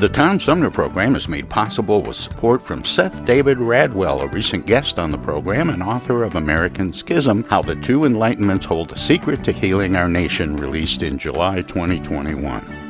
The Tom Sumner program is made possible with support from Seth David Radwell, a recent guest on the program and author of American Schism How the Two Enlightenments Hold a Secret to Healing Our Nation, released in July 2021.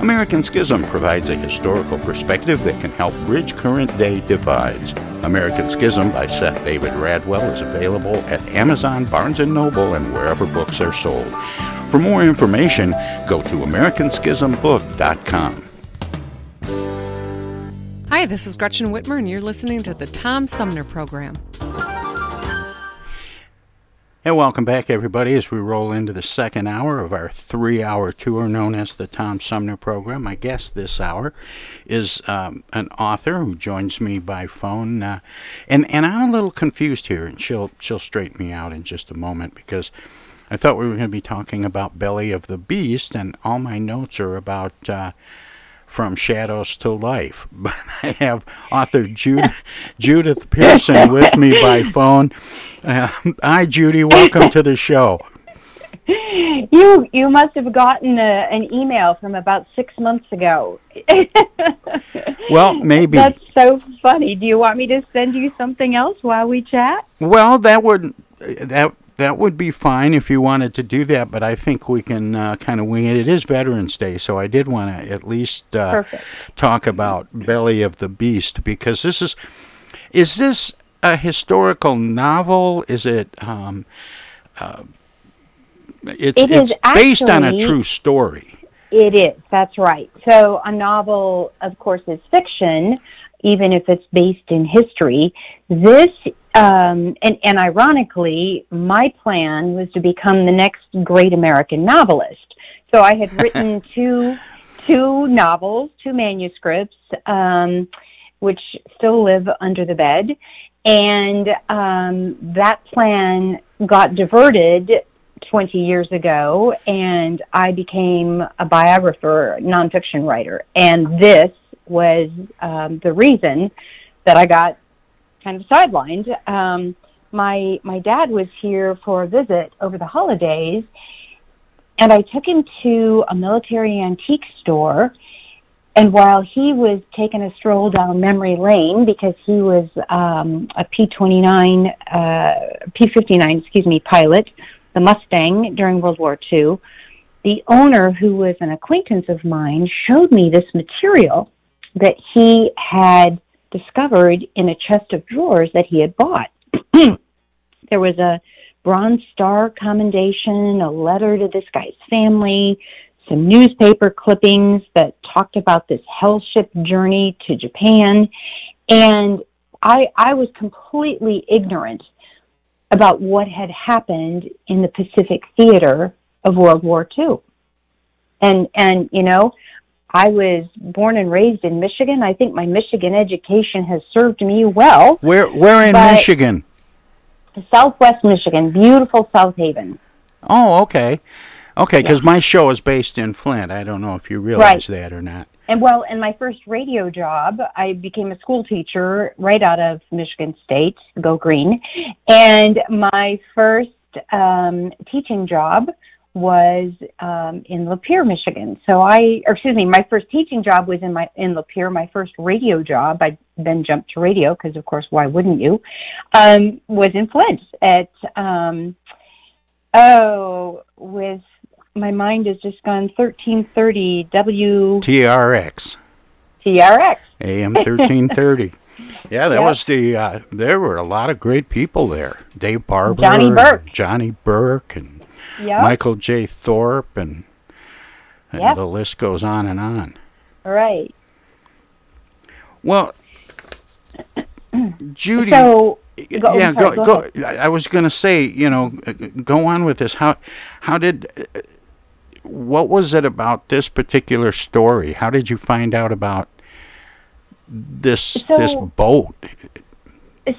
American Schism provides a historical perspective that can help bridge current day divides. American Schism by Seth David Radwell is available at Amazon, Barnes & Noble, and wherever books are sold. For more information, go to americanschismbook.com. Hi, this is Gretchen Whitmer, and you're listening to the Tom Sumner Program. And welcome back, everybody, as we roll into the second hour of our three hour tour known as the Tom Sumner Program. My guest this hour is um, an author who joins me by phone. Uh, and, and I'm a little confused here, and she'll, she'll straighten me out in just a moment because I thought we were going to be talking about Belly of the Beast, and all my notes are about. Uh, from shadows to life. But I have author Judith, Judith Pearson with me by phone. Uh, hi, Judy. Welcome to the show. You you must have gotten a, an email from about six months ago. Well, maybe. That's so funny. Do you want me to send you something else while we chat? Well, that would that that would be fine if you wanted to do that, but I think we can uh, kind of wing it. It is Veterans Day, so I did want to at least uh, talk about Belly of the Beast because this is is this a historical novel? Is it um, uh, it's It it's based on a true story. It is. That's right. So a novel, of course, is fiction, even if it's based in history. This, um, and, and ironically, my plan was to become the next great American novelist. So I had written two two novels, two manuscripts, um, which still live under the bed, and um, that plan got diverted 20 years ago, and I became a biographer, nonfiction writer. And this was um, the reason that I got kind of sidelined. Um, my my dad was here for a visit over the holidays, and I took him to a military antique store. And while he was taking a stroll down memory lane because he was um, a P twenty nine, P fifty nine, excuse me, pilot, the Mustang during World War II, the owner, who was an acquaintance of mine, showed me this material that he had discovered in a chest of drawers that he had bought. there was a Bronze Star commendation, a letter to this guy's family, some newspaper clippings that talked about this hell ship journey to Japan. And I I was completely ignorant about what had happened in the Pacific theater of World War II. And and you know, I was born and raised in Michigan. I think my Michigan education has served me well. Where where in Michigan? Southwest Michigan, beautiful South Haven. Oh, okay. Okay, because my show is based in Flint. I don't know if you realize Right. that or not. And well, in my first radio job, I became a school teacher right out of Michigan State, Go Green. And my first um, teaching job was um, in Lapeer, Michigan. So I, or excuse me, my first teaching job was in my in Lapeer. My first radio job, I then jumped to radio because, of course, why wouldn't you? Um, was in Flint at um, oh, with my mind has just gone thirteen thirty W TRX, TRX. AM 1330. Yeah, that Yep. was the. Uh, there were a lot of great people there. Dave Barber, Johnny Burke. Johnny Burke, and Yep. Michael J. Thorpe, and, and Yep. the list goes on and on. Right. Well, Judy. So, go- yeah, I'm go, go. go I was going to say, you know, uh, go on with this. How, how did, uh, what was it about this particular story? How did you find out about this this boat?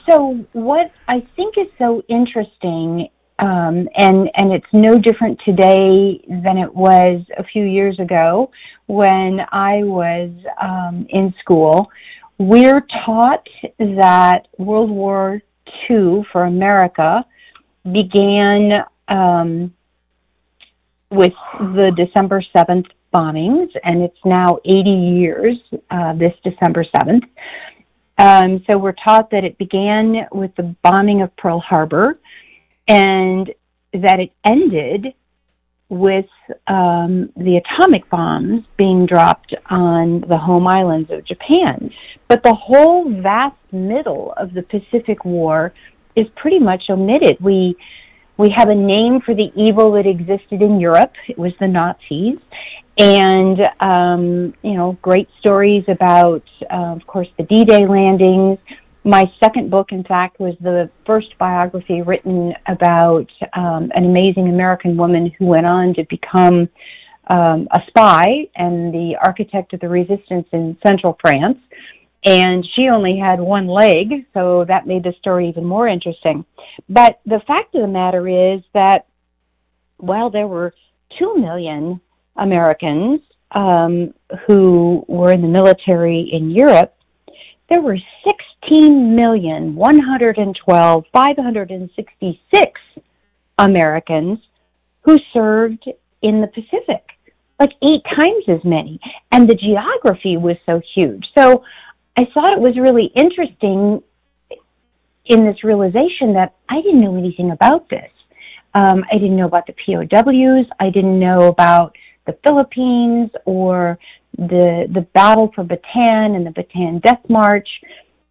So what I think is so interesting, um, and and it's no different today than it was a few years ago when I was um, in school. We're taught that World War II for America began um, with the December 7th bombings, and it's now 80 years uh, this December 7th. Um, so we're taught that it began with the bombing of Pearl Harbor and that it ended with um, the atomic bombs being dropped on the home islands of Japan. But the whole vast middle of the Pacific War is pretty much omitted. We we have a name for the evil that existed in Europe. It was the Nazis, and um, you know, great stories about, uh, of course, the D-Day landings. My second book, in fact, was the first biography written about um, an amazing American woman who went on to become um, a spy and the architect of the resistance in central France. And she only had one leg, so that made the story even more interesting. But the fact of the matter is that while there were 2 million Americans um, who were in the military in Europe, there were 16,112,566 Americans who served in the Pacific, like eight times as many. And the geography was so huge. So I thought it was really interesting in this realization that I didn't know anything about this. Um, I didn't know about the POWs. I didn't know about the Philippines or the the battle for Bataan and the Bataan Death March.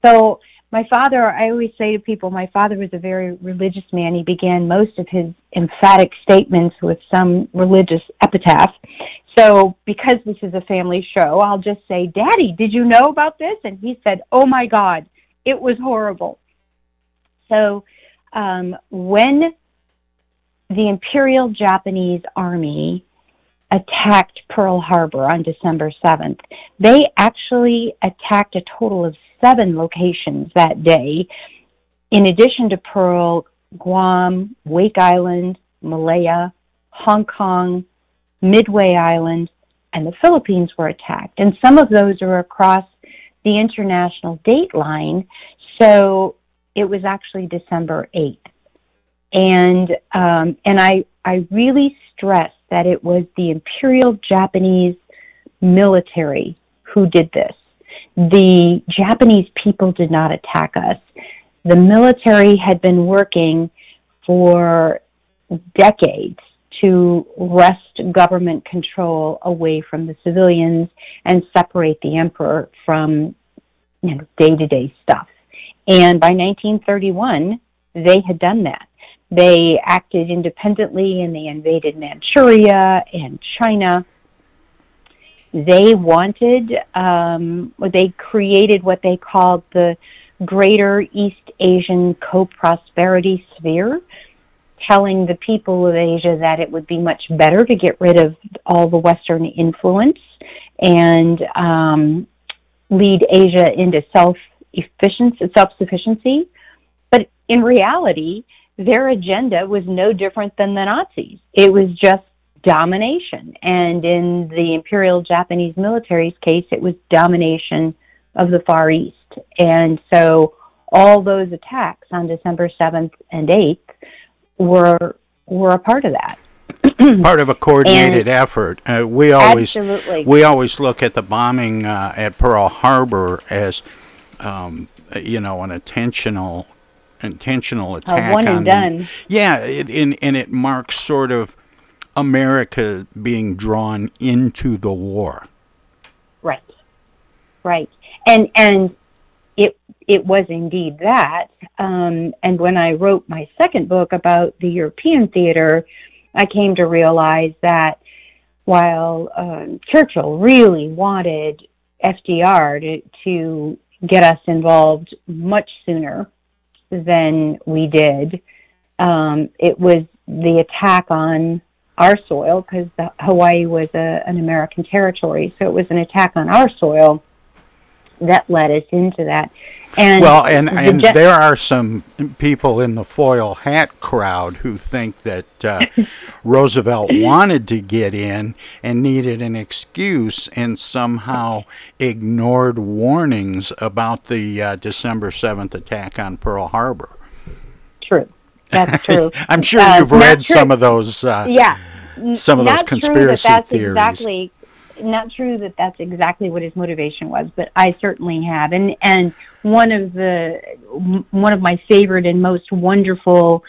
So my father, I always say to people, my father was a very religious man. He began most of his emphatic statements with some religious epitaph. So because this is a family show, I'll just say, "Daddy, did you know about this?" And he said, "Oh my God, it was horrible." So um, when the Imperial Japanese Army attacked Pearl Harbor on December 7th. They actually attacked a total of seven locations that day. In addition to Pearl, Guam, Wake Island, Malaya, Hong Kong, Midway Island, and the Philippines were attacked. And some of those are across the international date line. So it was actually December 8th and um, and I I really stress that it was the Imperial Japanese military who did this. The Japanese people did not attack us. The military had been working for decades to wrest government control away from the civilians and separate the emperor from you know day-to-day stuff. And by 1931, they had done that. They acted independently and they invaded Manchuria and China. They wanted, um, they created what they called the greater East Asian co prosperity sphere, telling the people of Asia that it would be much better to get rid of all the Western influence and um, lead Asia into self sufficiency. But in reality, their agenda was no different than the Nazis. It was just domination. And in the Imperial Japanese military's case, it was domination of the Far East. And so all those attacks on December 7th and 8th were were a part of that. part of a coordinated and effort. Uh, we always absolutely. we always look at the bombing uh, at Pearl Harbor as um, you know an intentional intentional attack uh, one and on done. The, yeah, it, and, and it marks sort of America being drawn into the war. Right, right, and and it it was indeed that. Um, and when I wrote my second book about the European theater, I came to realize that while um, Churchill really wanted FDR to, to get us involved much sooner than we did, um, it was the attack on our soil because Hawaii was a, an American territory, so it was an attack on our soil that led us into that. And well, and, and gen- there are some people in the foil hat crowd who think that uh, Roosevelt wanted to get in and needed an excuse and somehow ignored warnings about the uh, December 7th attack on Pearl Harbor. True. That's true. I'm sure uh, you've read some of those. Uh, yeah. Some of those not conspiracy true that that's theories. Exactly, not true that that's exactly what his motivation was, but I certainly have. And and one of the one of my favorite and most wonderful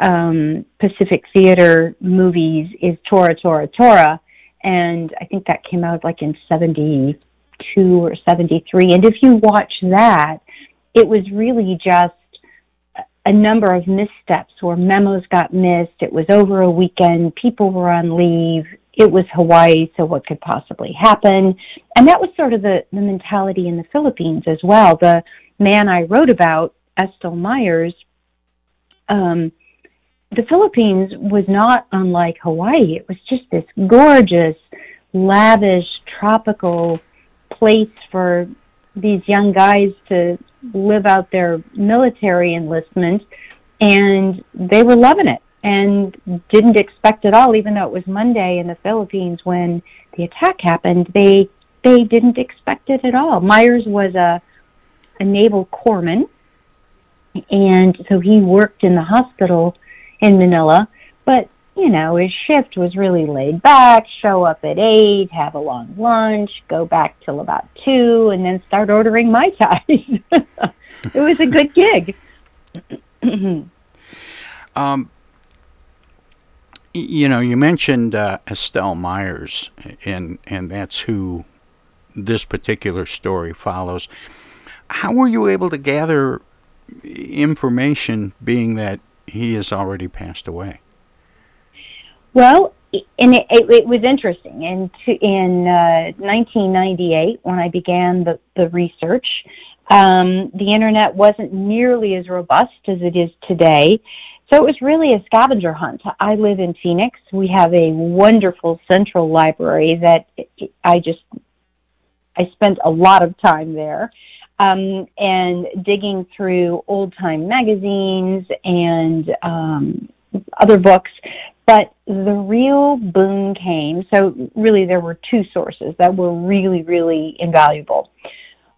um, Pacific Theater movies is Tora Tora Tora, and I think that came out like in '72 or '73. And if you watch that, it was really just a number of missteps where memos got missed. It was over a weekend. People were on leave. It was Hawaii, so what could possibly happen? And that was sort of the, the mentality in the Philippines as well. The man I wrote about, Estel Myers, um, the Philippines was not unlike Hawaii. It was just this gorgeous, lavish, tropical place for these young guys to live out their military enlistment, and they were loving it and didn't expect at all. Even though it was Monday in the Philippines when the attack happened, they they didn't expect it at all. Myers was a a naval corpsman, and so he worked in the hospital in Manila, but you know, his shift was really laid back, show up at eight, have a long lunch, go back till about two, and then start ordering mai tais. it was a good gig. um, you know, you mentioned uh, Estel Myers, and and that's who this particular story follows. How were you able to gather information, being that he has already passed away? Well, and it, it, it was interesting. And in in uh, 1998, when I began the the research, um, the internet wasn't nearly as robust as it is today. So it was really a scavenger hunt. I live in Phoenix. We have a wonderful central library that I just I spent a lot of time there. Um, and digging through old time magazines and um, other books but the real boon came. So, really, there were two sources that were really, really invaluable.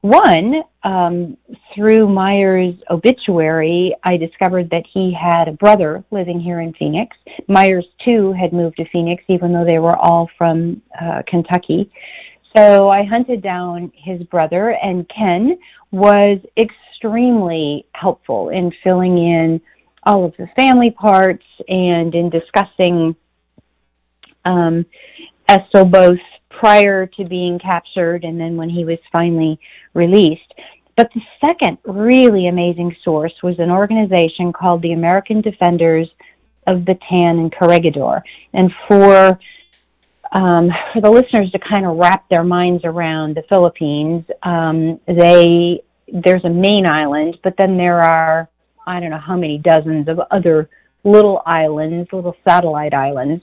One, um, through Myers' obituary, I discovered that he had a brother living here in Phoenix. Myers, too, had moved to Phoenix, even though they were all from uh, Kentucky. So I hunted down his brother, and Ken was extremely helpful in filling in all of the family parts and in discussing um, Estel both prior to being captured and then when he was finally released. But the second really amazing source was an organization called the American Defenders of Bataan and Corregidor. And for um, for the listeners to kind of wrap their minds around the Philippines, um, they there's a main island, but then there are I don't know how many dozens of other little islands, little satellite islands,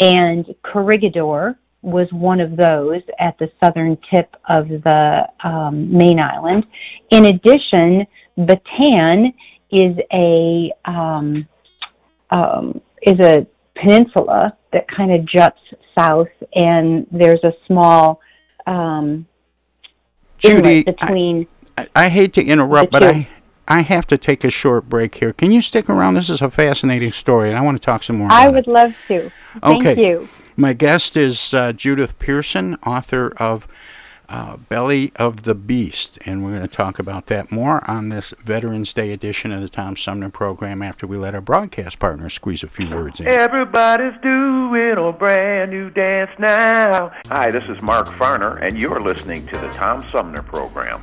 and Corregidor was one of those at the southern tip of the um, main island. In addition, Bataan is a um, um, is a peninsula that kind of juts south, and there's a small um, Judy, between. I, I, hate to interrupt, but I I have to take a short break here. Can you stick around? This is a fascinating story, and I want to talk some more. I would it. love to. Thank okay. you. My guest is uh, Judith Pearson, author of uh, Belly of the Beast, and we're going to talk about that more on this Veterans Day edition of the Tom Sumner program after we let our broadcast partner squeeze a few words in. Everybody's doing a brand new dance now. Hi, this is Mark Farner, and you're listening to the Tom Sumner program.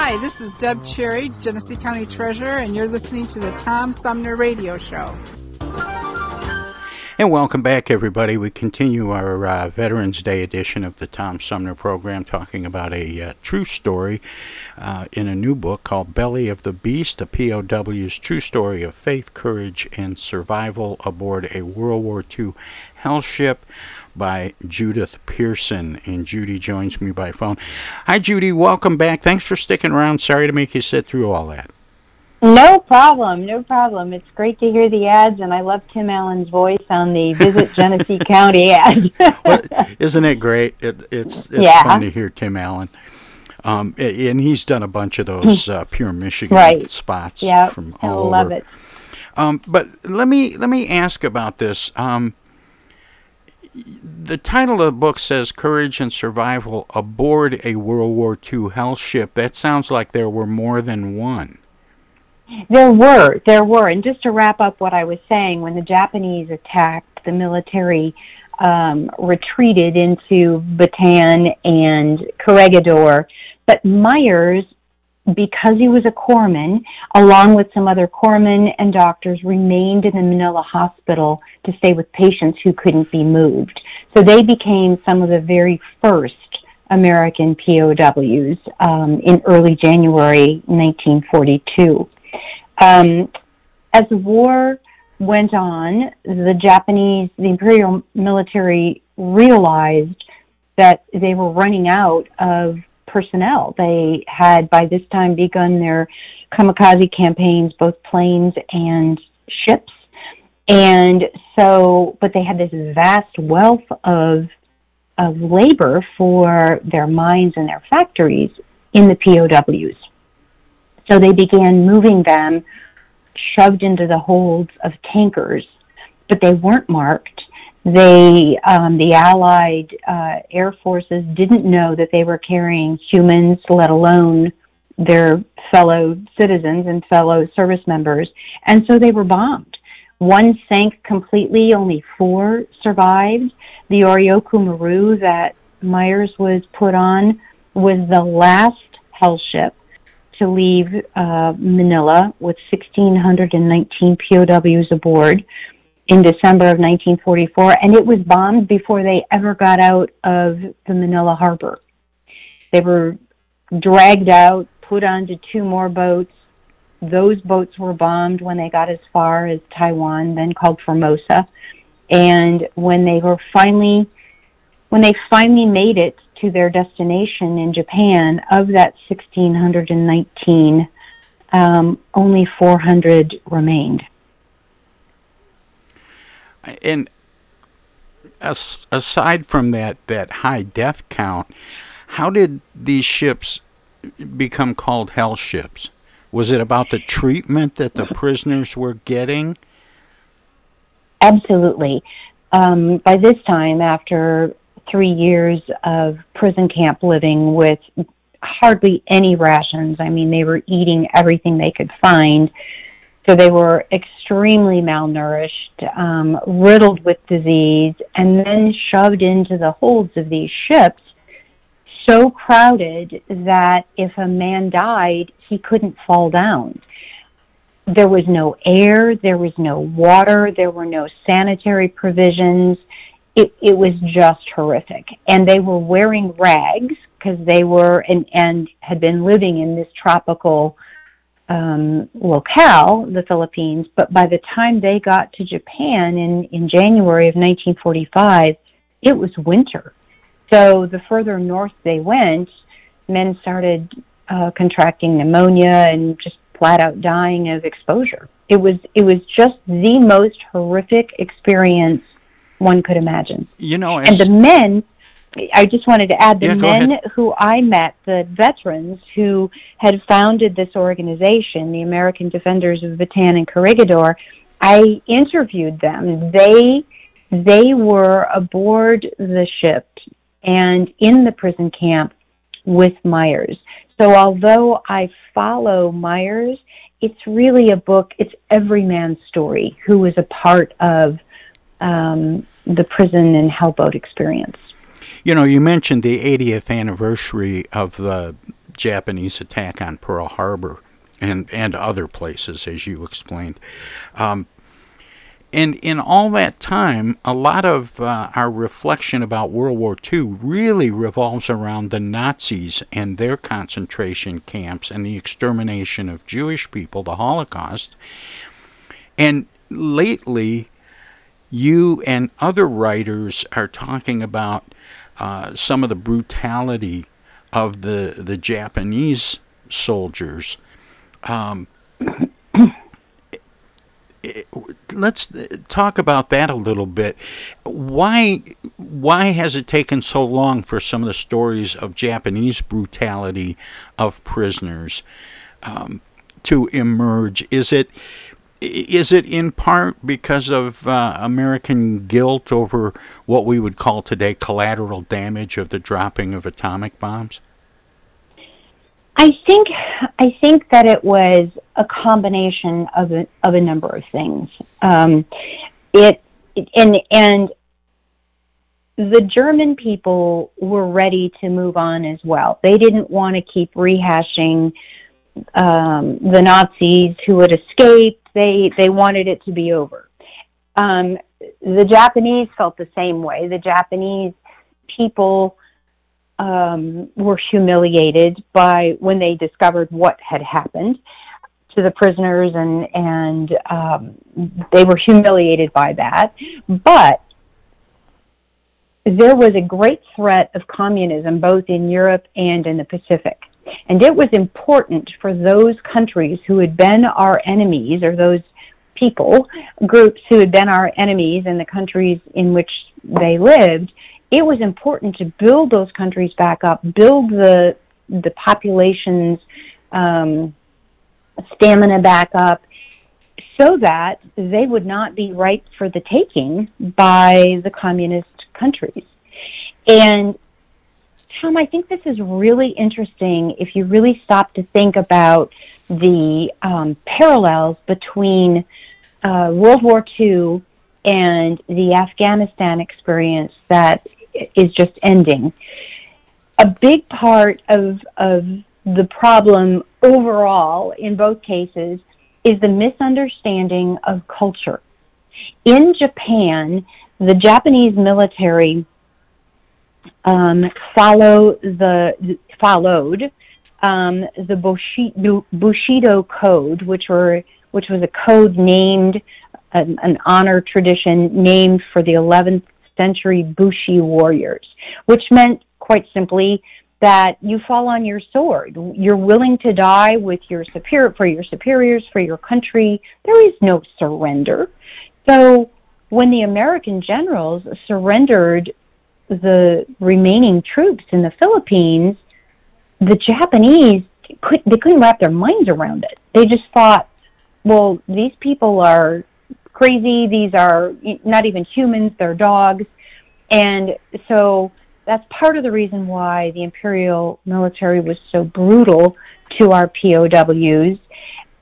Hi, this is Deb Cherry, Genesee County Treasurer, and you're listening to the Tom Sumner Radio Show. And welcome back, everybody. We continue our uh, Veterans Day edition of the Tom Sumner program, talking about a uh, true story uh, in a new book called Belly of the Beast, a POW's true story of faith, courage, and survival aboard a World War II hell ship by Judith Pearson. And Judy joins me by phone. Hi, Judy. Welcome back. Thanks for sticking around. Sorry to make you sit through all that. No problem, no problem. It's great to hear the ads, and I love Tim Allen's voice on the Visit Genesee County ad. well, isn't it great? It, it's it's Yeah. fun to hear Tim Allen. Um, and he's done a bunch of those uh, pure Michigan Right. spots Yep, from I all love over. it. Um, but let me let me ask about this. Um, the title of the book says "Courage and Survival Aboard a World War II Hell Ship." That sounds like there were more than one. There were, there were, and just to wrap up what I was saying, when the Japanese attacked, the military um, retreated into Bataan and Corregidor, but Myers, because he was a corpsman, along with some other corpsmen and doctors, remained in the Manila hospital to stay with patients who couldn't be moved. So they became some of the very first American POWs um, in early January 1942. Um, as the war went on, the Japanese, the imperial military realized that they were running out of personnel. They had by this time begun their kamikaze campaigns, both planes and ships. And so, but they had this vast wealth of of labor for their mines and their factories in the POWs. So they began moving them shoved into the holds of tankers, but they weren't marked. They, um, the Allied uh, air forces didn't know that they were carrying humans, let alone their fellow citizens and fellow service members, and so they were bombed. One sank completely, only four survived. The Oryoku Maru that Myers was put on was the last hell ship to leave uh, Manila with 1,619 POWs aboard in December of 1944, and it was bombed before they ever got out of the Manila harbor. They were dragged out, put onto two more boats. Those boats were bombed when they got as far as Taiwan, then called Formosa. And when they were finally, when they finally made it to their destination in Japan, of that 1,619, um, only 400 remained. And as, aside from that, that high death count, how did these ships become called hell ships? Was it about the treatment that the prisoners were getting? Absolutely. Um, by this time, after three years of prison camp living with hardly any rations, I mean, they were eating everything they could find. So they were extremely malnourished, um, riddled with disease, and then shoved into the holds of these ships so crowded that if a man died, he couldn't fall down. There was no air, there was no water, there were no sanitary provisions. It, it was just horrific. And they were wearing rags because they were and, and had been living in this tropical um, locale, the Philippines. But by the time they got to Japan in, in January of 1945, it was winter. So the further north they went, men started uh, contracting pneumonia and just flat out dying of exposure. It was it was just the most horrific experience one could imagine. You know, And the men, I just wanted to add the Yeah, men ahead. who I met, the veterans who had founded this organization, the American Defenders of Bataan and Corregidor. I interviewed them. They they were aboard the ship and in the prison camp with Myers. So although I follow Myers, it's really a book. It's every man's story who was a part of um, the prison and hellboat experience. You know, you mentioned the 80th anniversary of the Japanese attack on Pearl Harbor and, and other places, as you explained. Um, and in all that time, a lot of uh, our reflection about World War II really revolves around the Nazis and their concentration camps and the extermination of Jewish people, the Holocaust. And lately, you and other writers are talking about uh, some of the brutality of the the Japanese soldiers. Um, let's talk about that a little bit. Why why has it taken so long for some of the stories of Japanese brutality of prisoners um, to emerge? Is it is it in part because of uh, American guilt over what we would call today collateral damage of the dropping of atomic bombs? I think I think that it was a combination of a, of a number of things. Um, it and and the German people were ready to move on as well. They didn't want to keep rehashing um, the Nazis who had escaped. They they wanted it to be over. Um, the Japanese felt the same way. The Japanese people um, were humiliated by when they discovered what had happened to the prisoners, and and um, they were humiliated by that. But there was a great threat of communism both in Europe and in the Pacific. And it was important for those countries who had been our enemies, or those people, groups who had been our enemies in the countries in which they lived, it was important to build those countries back up, build the the population's um, stamina back up, so that they would not be ripe for the taking by the communist countries. And Tom, I think this is really interesting if you really stop to think about the um, parallels between uh, World War II and the Afghanistan experience that is just ending. A big part of, of the problem overall in both cases is the misunderstanding of culture. In Japan, the Japanese military um, follow the followed um, the Bushido, Bushido Code, which were which was a code named an, an honor tradition named for the 11th century Bushi warriors, which meant quite simply that you fall on your sword. You're willing to die with your superior for your superiors, for your country. There is no surrender. So when the American generals surrendered the remaining troops in the Philippines, the Japanese could, they couldn't wrap their minds around it. They just thought, well, these people are crazy. These are not even humans, they're dogs. And so that's part of the reason why the imperial military was so brutal to our POWs.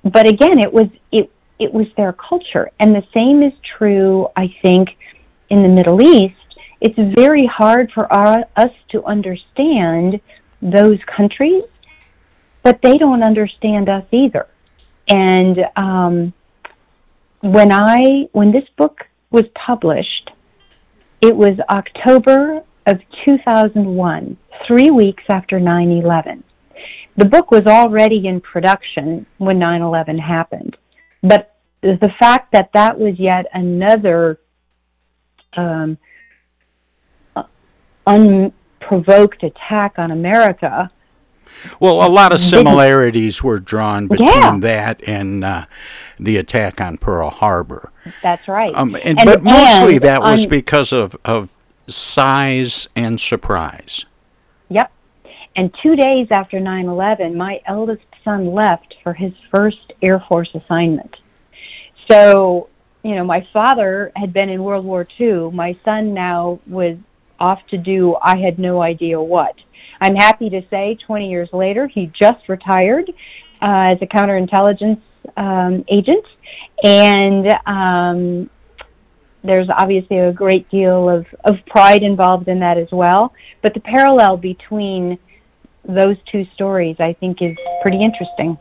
But again, it was it it was their culture. And the same is true, I think, in the Middle East. It's very hard for our, us to understand those countries, but they don't understand us either. And um, when I when this book was published, it was October of 2001, three weeks after 9 11. The book was already in production when 9 11 happened. But the fact that that was yet another um, unprovoked attack on America. Well, a lot of similarities were drawn between yeah. that and uh, the attack on Pearl Harbor. That's right. Um, and, and, but mostly that was on, because of, of size and surprise. Yep. And two days after 9 11, my eldest son left for his first Air Force assignment. So, you know, my father had been in World War II. My son now was off to do I had no idea what. I'm happy to say 20 years later, he just retired uh, as a counterintelligence um, agent. And um, there's obviously a great deal of, of pride involved in that as well. But the parallel between those two stories, I think, is pretty interesting.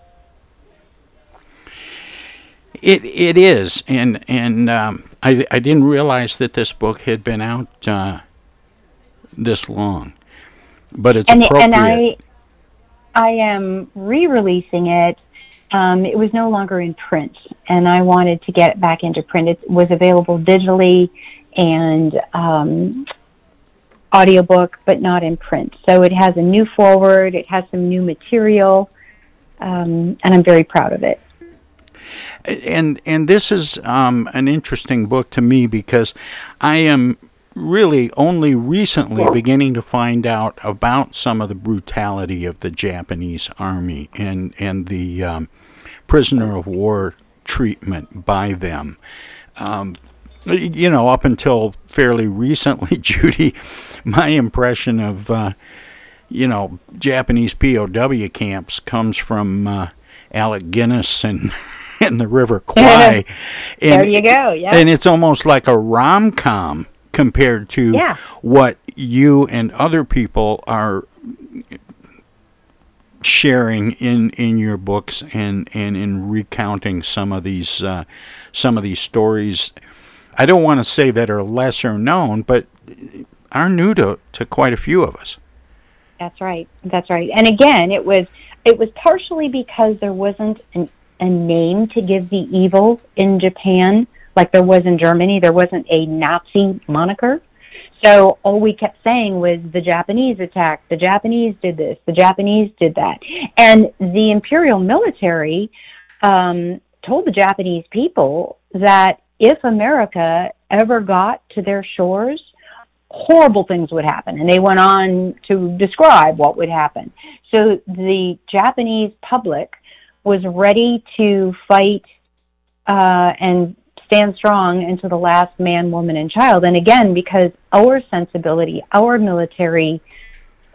It it is, and and um, I I didn't realize that this book had been out uh, this long, but it's and, appropriate. and I I am re-releasing it. Um, it was no longer in print, and I wanted to get it back into print. It was available digitally and um, audiobook, but not in print. So it has a new foreword. It has some new material, um, and I'm very proud of it. and and this is um, an interesting book to me because I am really only recently beginning to find out about some of the brutality of the Japanese army and and the um, prisoner of war treatment by them. Um, you know, up until fairly recently, Judy, my impression of uh, you know Japanese POW camps comes from uh, Alec Guinness and and the River Kwai. There you go, yeah. And it's almost like a rom com compared to Yeah. what you and other people are sharing in in your books and and in recounting some of these uh, some of these stories. I don't want to say that are lesser known, but are new to, to quite a few of us. That's right. That's right. And again, it was it was partially because there wasn't an, a name to give the evil in Japan, like there was in Germany. There wasn't a Nazi moniker. So all we kept saying was the Japanese attacked, the Japanese did this, the Japanese did that, and the imperial military um, told the Japanese people that if America ever got to their shores, horrible things would happen. And they went on to describe what would happen. So the Japanese public was ready to fight uh, and stand strong until the last man, woman, and child. And again, because our sensibility, our military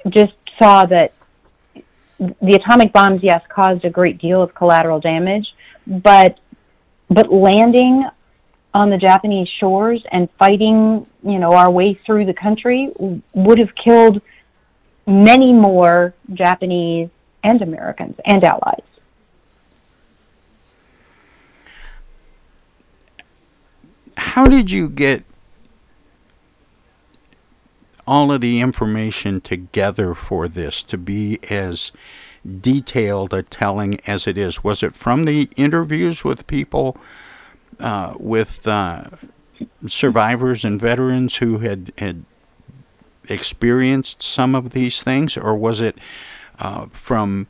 just saw that the atomic bombs, yes, caused a great deal of collateral damage, but but landing on the Japanese shores and fighting, you know, our way through the country would have killed many more Japanese and Americans and allies. How did you get all of the information together for this to be as detailed a telling as it is? Was it from the interviews with people, uh, with uh, survivors and veterans who had, had experienced some of these things, or was it uh, from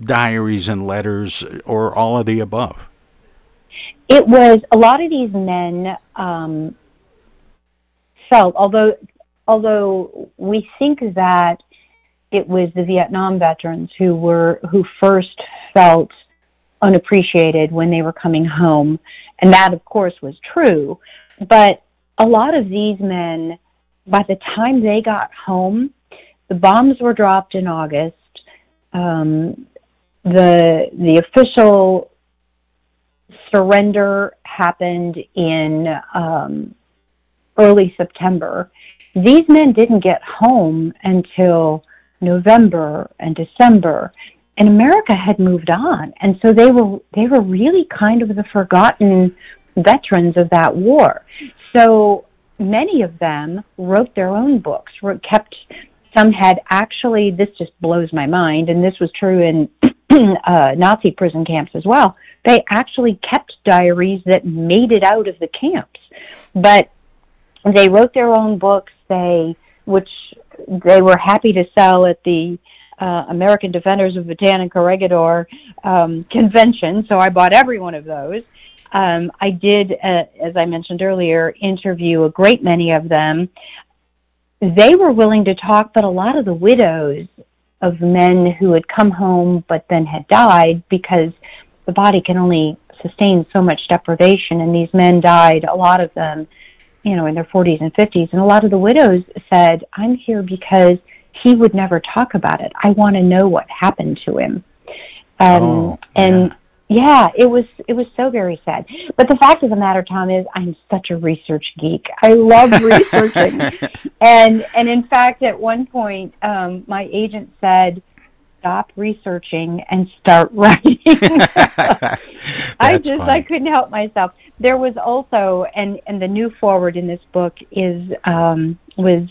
diaries and letters, or all of the above? It was a lot of these men um, felt, although although we think that it was the Vietnam veterans who were who first felt unappreciated when they were coming home, and that of course was true. But a lot of these men, by the time they got home, the bombs were dropped in August. Um, the the official surrender happened in um, early September. These men didn't get home until November and December, and America had moved on, and so they were they were really kind of the forgotten veterans of that war. So many of them wrote their own books, wrote, kept some had actually this just blows my mind, and this was true in uh, Nazi prison camps as well. They actually kept diaries that made it out of the camps, but they wrote their own books. They, which they were happy to sell at the uh, American Defenders of Bataan and Corregidor um, convention. So I bought every one of those. Um, I did, uh, as I mentioned earlier, interview a great many of them. They were willing to talk, but a lot of the widows of men who had come home but then had died because the body can only sustain so much deprivation, and these men died, a lot of them, you know, in their 40s and 50s. And a lot of the widows said, I'm here because he would never talk about it. I want to know what happened to him. Um, Oh, and yeah, it was it was so very sad. But the fact of the matter, Tom, is I'm such a research geek. I love researching, and and in fact, at one point, um, my agent said, stop researching and start writing. I just funny. I couldn't help myself. There was also and and the new foreword in this book is um, was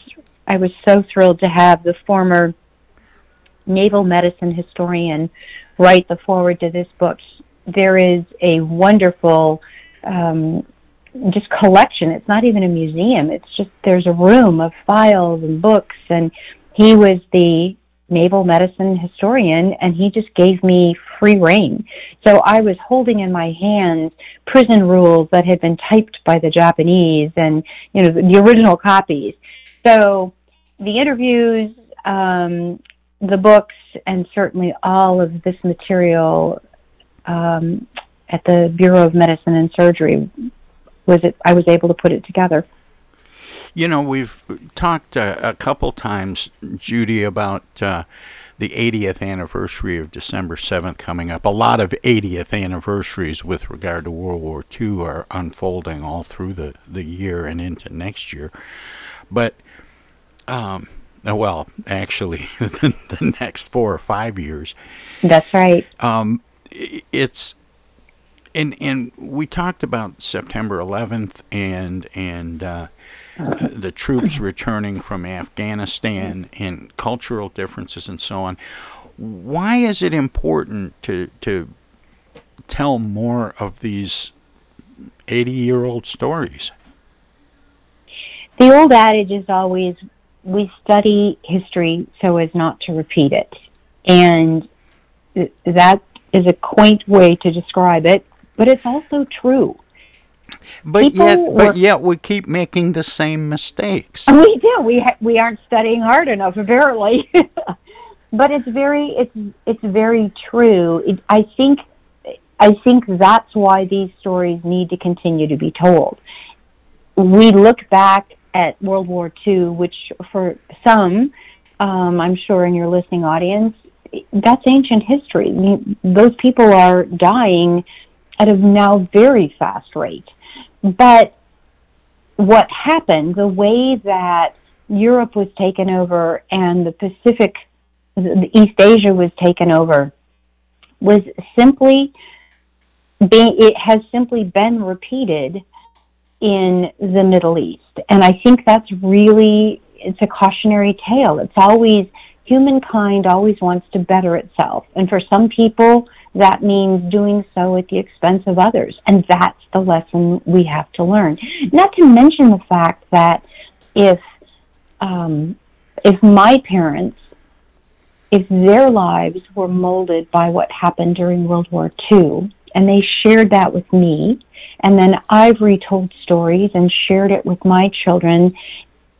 I was so thrilled to have the former naval medicine historian write the foreword to this book. There is a wonderful um, just collection. It's not even a museum. It's just there's a room of files and books and he was the naval medicine historian and he just gave me free rein. So I was holding in my hands prison rules that had been typed by the Japanese and you know the original copies. So the interviews, um, the books, and certainly all of this material um, at the Bureau of Medicine and Surgery was it. I was able to put it together. You know, we've talked uh, a couple times, Judy, about uh, the 80th anniversary of December 7th coming up. A lot of 80th anniversaries with regard to World War II are unfolding all through the, the year and into next year. But, um, uh, well, actually, the, the next four or five years. That's right. Um, it's and and we talked about September 11th and and uh, the troops returning from Afghanistan and cultural differences and so on. Why is it important to to tell more of these 80 year old stories? The old adage is always we study history so as not to repeat it. And that is a quaint way to describe it, but it's also true. But People yet, were- but yet, we keep making the same mistakes. We do. We ha- we aren't studying hard enough, apparently. but it's very it's it's very true. It, I think I think that's why these stories need to continue to be told. We look back at World War II, which for some, um, I'm sure in your listening audience, that's ancient history. Those people are dying at a now very fast rate. But what happened, the way that Europe was taken over and the Pacific, the East Asia was taken over, was simply being, it has simply been repeated in the Middle East. And I think that's really, it's a cautionary tale. It's always, humankind always wants to better itself. And for some people, that means doing so at the expense of others. And that's the lesson we have to learn. Not to mention the fact that if, um, if my parents, if their lives were molded by what happened during World War II, and they shared that with me, and then I've retold stories and shared it with my children,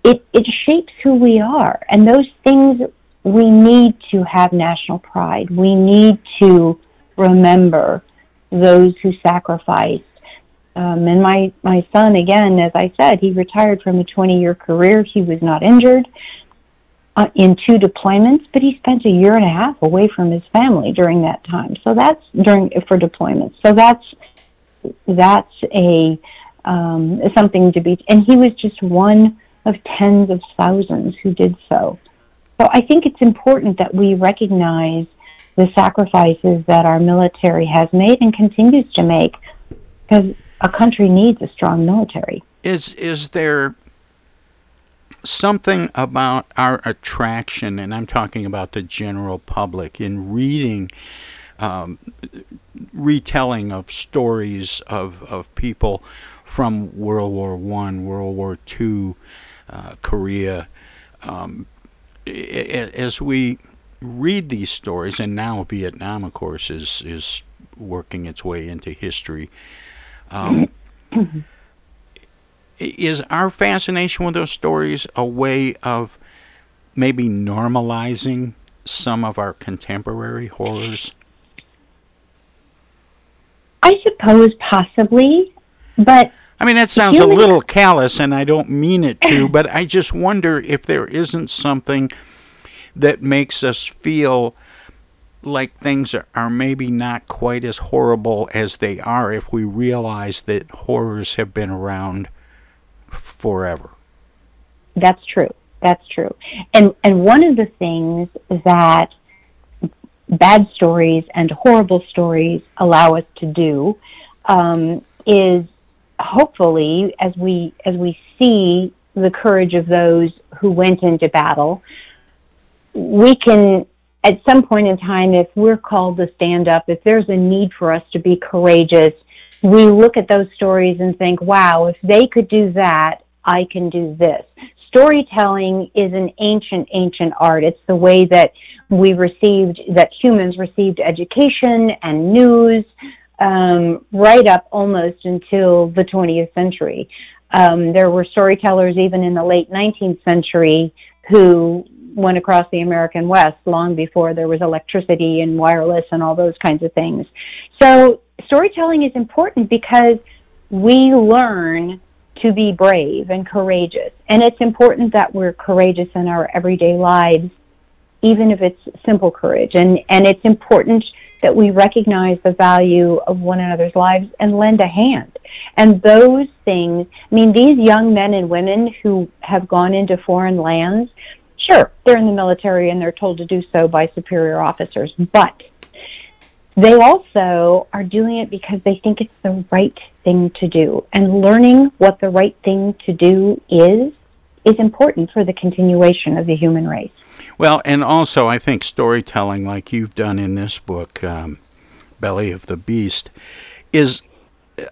it, it shapes who we are. And those things, we need to have national pride. We need to remember those who sacrificed. Um, and my, my son, again, as I said, he retired from a 20 year career. He was not injured uh, in two deployments, but he spent a year and a half away from his family during that time. So that's during for deployments. So that's that's a um, something to be. And he was just one of tens of thousands who did so. So I think it's important that we recognize the sacrifices that our military has made and continues to make, because a country needs a strong military. Is is there something about our attraction, and I'm talking about the general public, in reading um, retelling of stories of, of people from World War One, World War Two, uh, Korea. Um, as we read these stories, and now Vietnam, of course, is is working its way into history. Um, is our fascination with those stories a way of maybe normalizing some of our contemporary horrors? I suppose possibly, but I mean, that sounds a little callous, and I don't mean it to, but I just wonder if there isn't something that makes us feel like things are, maybe not quite as horrible as they are if we realize that horrors have been around forever. That's true. That's true. And and one of the things that bad stories and horrible stories allow us to do um, is hopefully as we as we see the courage of those who went into battle, we can at some point in time, if we're called to stand up, if there's a need for us to be courageous, we look at those stories and think, wow, if they could do that, I can do this. Storytelling is an ancient, ancient art. It's the way that we received, that humans received education and news um, right up almost until the 20th century. Um, there were storytellers even in the late 19th century who went across the American West long before there was electricity and wireless and all those kinds of things. So storytelling is important because we learn to be brave and courageous. And it's important that we're courageous in our everyday lives, even if it's simple courage. And, and it's important that we recognize the value of one another's lives and lend a hand. And those things, I mean, these young men and women who have gone into foreign lands, Sure, they're in the military and they're told to do so by superior officers, but they also are doing it because they think it's the right thing to do. And learning what the right thing to do is is important for the continuation of the human race. Well, and also I think storytelling, like you've done in this book, um, Belly of the Beast, is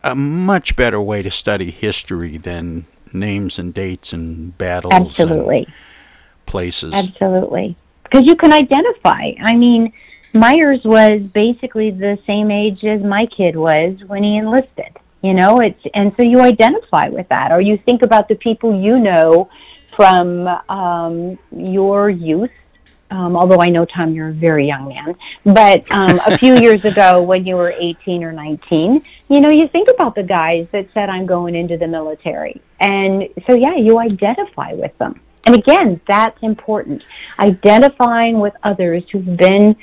a much better way to study history than names and dates and battles. Absolutely. And, places. Absolutely. Because you can identify. I mean, Myers was basically the same age as my kid was when he enlisted. You know, it's and so you identify with that, or you think about the people you know from um, your youth. Um, although I know Tom, you're a very young man, but um, a few years ago when you were 18 or 19, you know, you think about the guys that said, "I'm going into the military," and so yeah, you identify with them. And again, that's important. Identifying with others who've been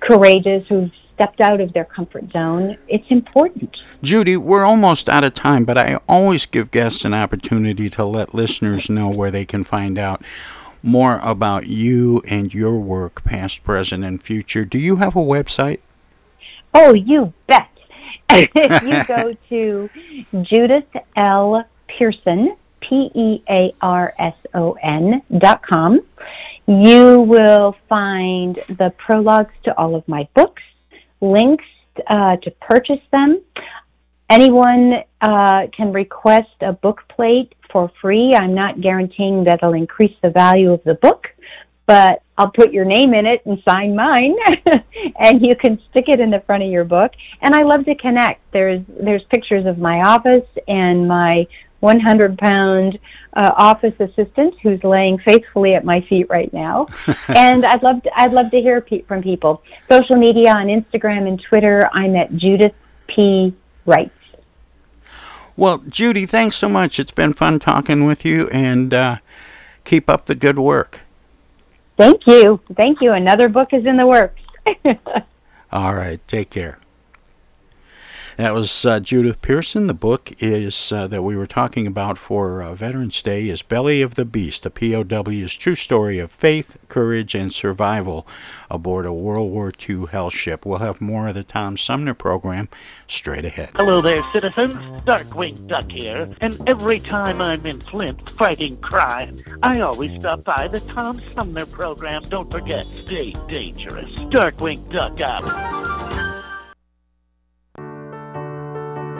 courageous, who've stepped out of their comfort zone, it's important. Judy, we're almost out of time, but I always give guests an opportunity to let listeners know where they can find out more about you and your work, past, present, and future. Do you have a website? Oh, you bet. you go to Judith L. Pearson, P E A R S O N dot com. You will find the prologues to all of my books, links uh, to purchase them. Anyone uh, can request a book plate for free. I'm not guaranteeing that it'll increase the value of the book, but I'll put your name in it and sign mine, and you can stick it in the front of your book. And I love to connect. There's there's pictures of my office and my 100 pound uh, office assistant who's laying faithfully at my feet right now. and I'd love to, I'd love to hear pe- from people. Social media on Instagram and Twitter, I'm at Judith P. Wright. Well, Judy, thanks so much. It's been fun talking with you, and uh, keep up the good work. Thank you. Thank you. Another book is in the works. All right. Take care. That was uh, Judith Pearson. The book is uh, that we were talking about for uh, Veterans Day is Belly of the Beast, a POW's true story of faith, courage, and survival aboard a World War II hell ship. We'll have more of the Tom Sumner program straight ahead. Hello there, citizens. Darkwing Duck here, and every time I'm in Flint fighting crime, I always stop by the Tom Sumner program. Don't forget, stay dangerous. Darkwing Duck out.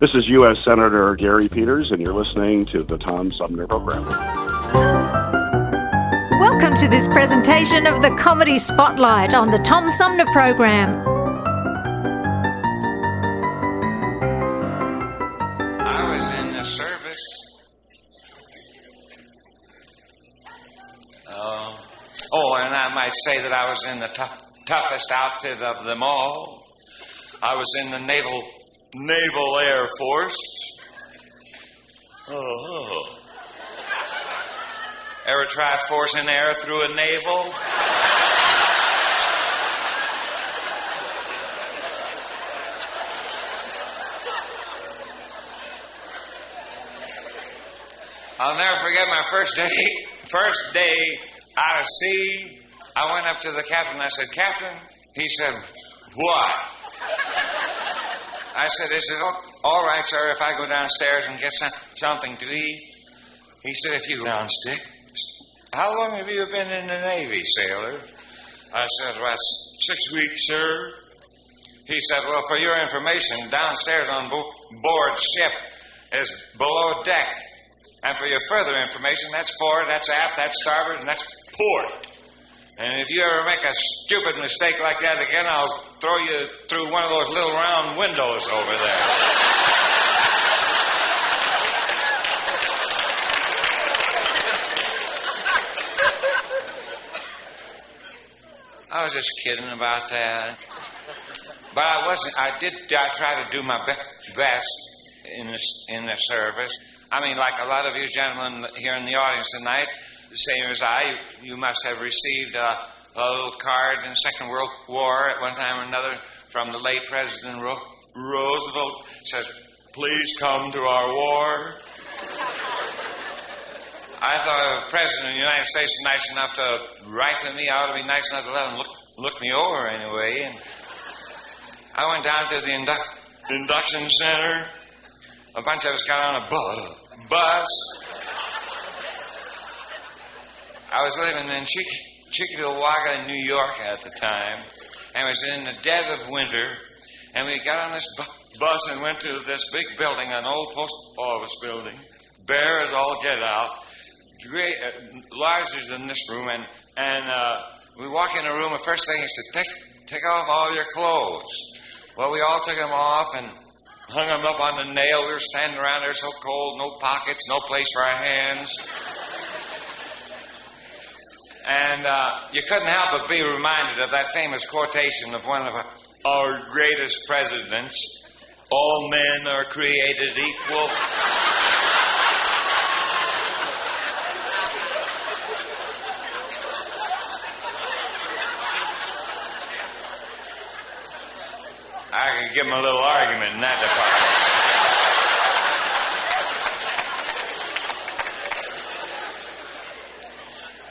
This is U.S. Senator Gary Peters, and you're listening to the Tom Sumner Program. Welcome to this presentation of the Comedy Spotlight on the Tom Sumner Program. I was in the service. Uh, oh, and I might say that I was in the tou- toughest outfit of them all. I was in the Naval Naval Air Force. Oh, oh. Ever try forcing air through a navel? I'll never forget my first day. First day out of sea. I went up to the captain. I said, "Captain," he said, "What?" I said, Is it all, right, sir, if I go downstairs and get some, something to eat? He said, If you go downstairs. How long have you been in the Navy, sailor? I said, About six weeks, sir. He said, Well, for your information, downstairs on bo- board ship is below deck. And for your further information, that's forward, that's aft, that's starboard, and that's port. And if you ever make a stupid mistake like that again, I'll throw you through one of those little round windows over there. I was just kidding about that. But I wasn't. I did. I try to do my be- best in this in the service. I mean, like a lot of you gentlemen here in the audience tonight, the same as I, you must have received a, a little card in the Second World War at one time or another from the late President Ro- Roosevelt says, Please come to our war. I thought the President of the United States was nice enough to write to me, I ought to be nice enough to let him look, look me over anyway. And I went down to the indu- induction center. A bunch of us got on a bu- bus. I was living in Chick- Chickamauga, New York at the time, and it was in the dead of winter. And we got on this bu- bus and went to this big building, an old post office building, bare as all get out, great, uh, larger than this room. And and uh, we walk in the room. The first thing is to take take off all your clothes. Well, we all took them off and hung them up on the nail. We were standing around there so cold, no pockets, no place for our hands. And uh, you couldn't help but be reminded of that famous quotation of one of our greatest presidents all men are created equal. I could give him a little argument in that department.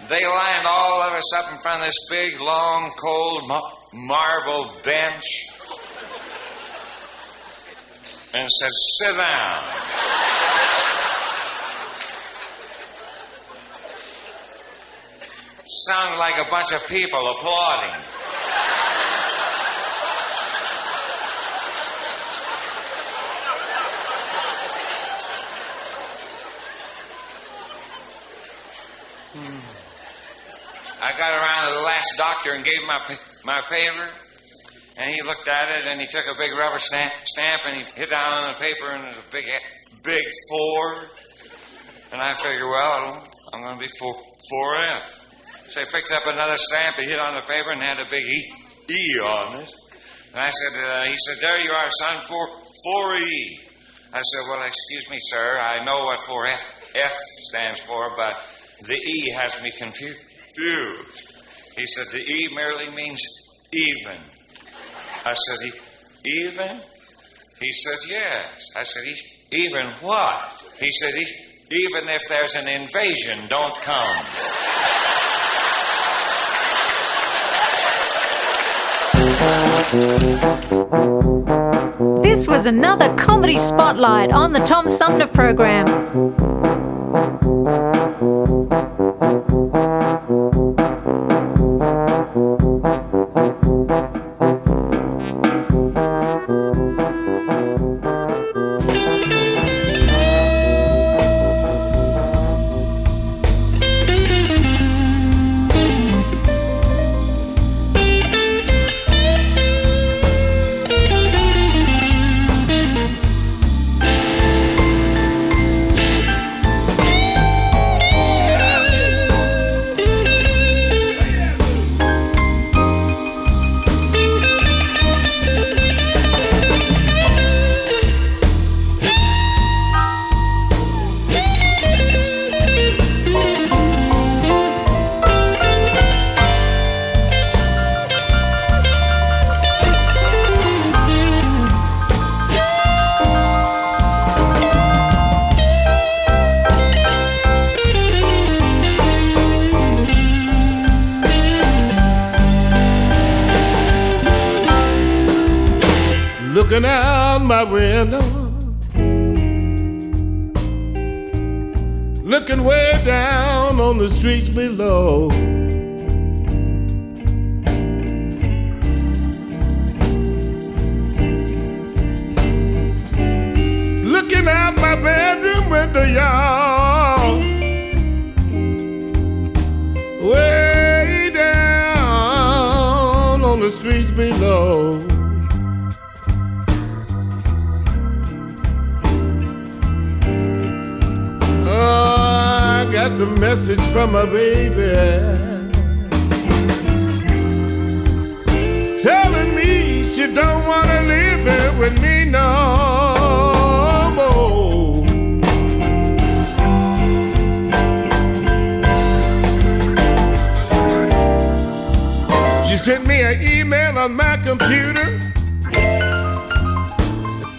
They lined all of us up in front of this big, long, cold ma- marble bench and said, Sit down. Sounded like a bunch of people applauding. I got around to the last doctor and gave him my, my paper. And he looked at it and he took a big rubber stamp, stamp and he hit down on the paper and there's a big, big four. And I figured, well, I'm going to be four, 4F. So he picked up another stamp, he hit on the paper and had a big E, e on it. And I said, uh, he said, there you are, son, 4, 4E. I said, well, excuse me, sir, I know what 4F F stands for, but the E has me confused. He said, the E merely means even. I said, "E- even? He said, yes. I said, "E- even what? He said, "E- even if there's an invasion, don't come. This was another comedy spotlight on the Tom Sumner program. The streets below. Oh, I got the message from my baby telling me she don't want to live here with me no sent me an email on my computer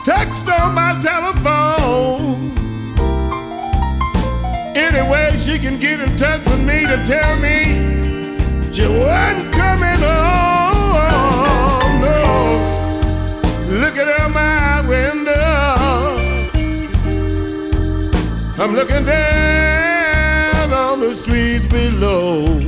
text on my telephone. Any way she can get in touch with me to tell me she wasn't coming home. No, looking out my window, I'm looking down on the streets below.